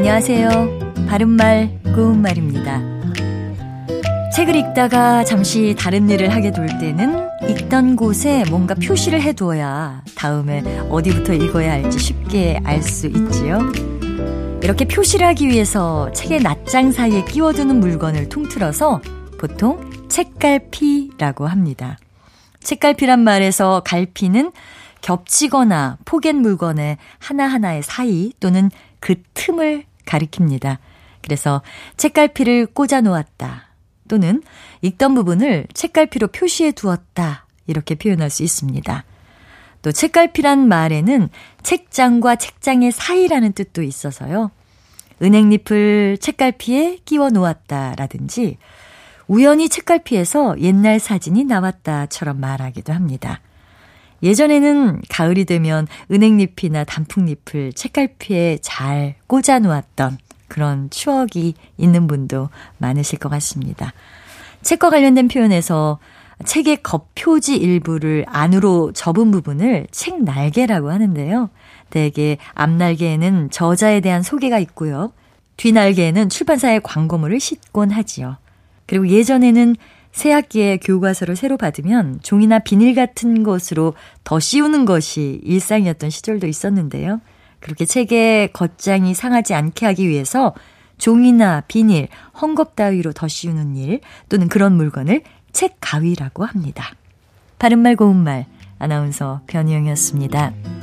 안녕하세요. 바른말, 고운말입니다. 책을 읽다가 잠시 다른 일을 하게 될 때는 읽던 곳에 뭔가 표시를 해두어야 다음에 어디부터 읽어야 할지 쉽게 알 수 있지요. 이렇게 표시를 하기 위해서 책의 낱장 사이에 끼워두는 물건을 통틀어서 보통 책갈피라고 합니다. 책갈피란 말에서 갈피는 겹치거나 포갠 물건의 하나하나의 사이 또는 그 틈을 가리킵니다. 그래서 책갈피를 꽂아 놓았다. 또는 읽던 부분을 책갈피로 표시해 두었다. 이렇게 표현할 수 있습니다. 또 책갈피란 말에는 책장과 책장의 사이라는 뜻도 있어서요. 은행잎을 책갈피에 끼워 놓았다라든지 우연히 책갈피에서 옛날 사진이 나왔다처럼 말하기도 합니다. 예전에는 가을이 되면 은행잎이나 단풍잎을 책갈피에 잘 꽂아 놓았던 그런 추억이 있는 분도 많으실 것 같습니다. 책과 관련된 표현에서 책의 겉표지 일부를 안으로 접은 부분을 책 날개라고 하는데요. 대개 앞날개에는 저자에 대한 소개가 있고요. 뒤날개에는 출판사의 광고물을 싣곤 하지요. 그리고 예전에는 새 학기에 교과서를 새로 받으면 종이나 비닐 같은 것으로 더 씌우는 것이 일상이었던 시절도 있었는데요. 그렇게 책의 겉장이 상하지 않게 하기 위해서 종이나 비닐, 헝겊 따위로 더 씌우는 일 또는 그런 물건을 책 가위라고 합니다. 바른말 고운말 아나운서 변희영이었습니다.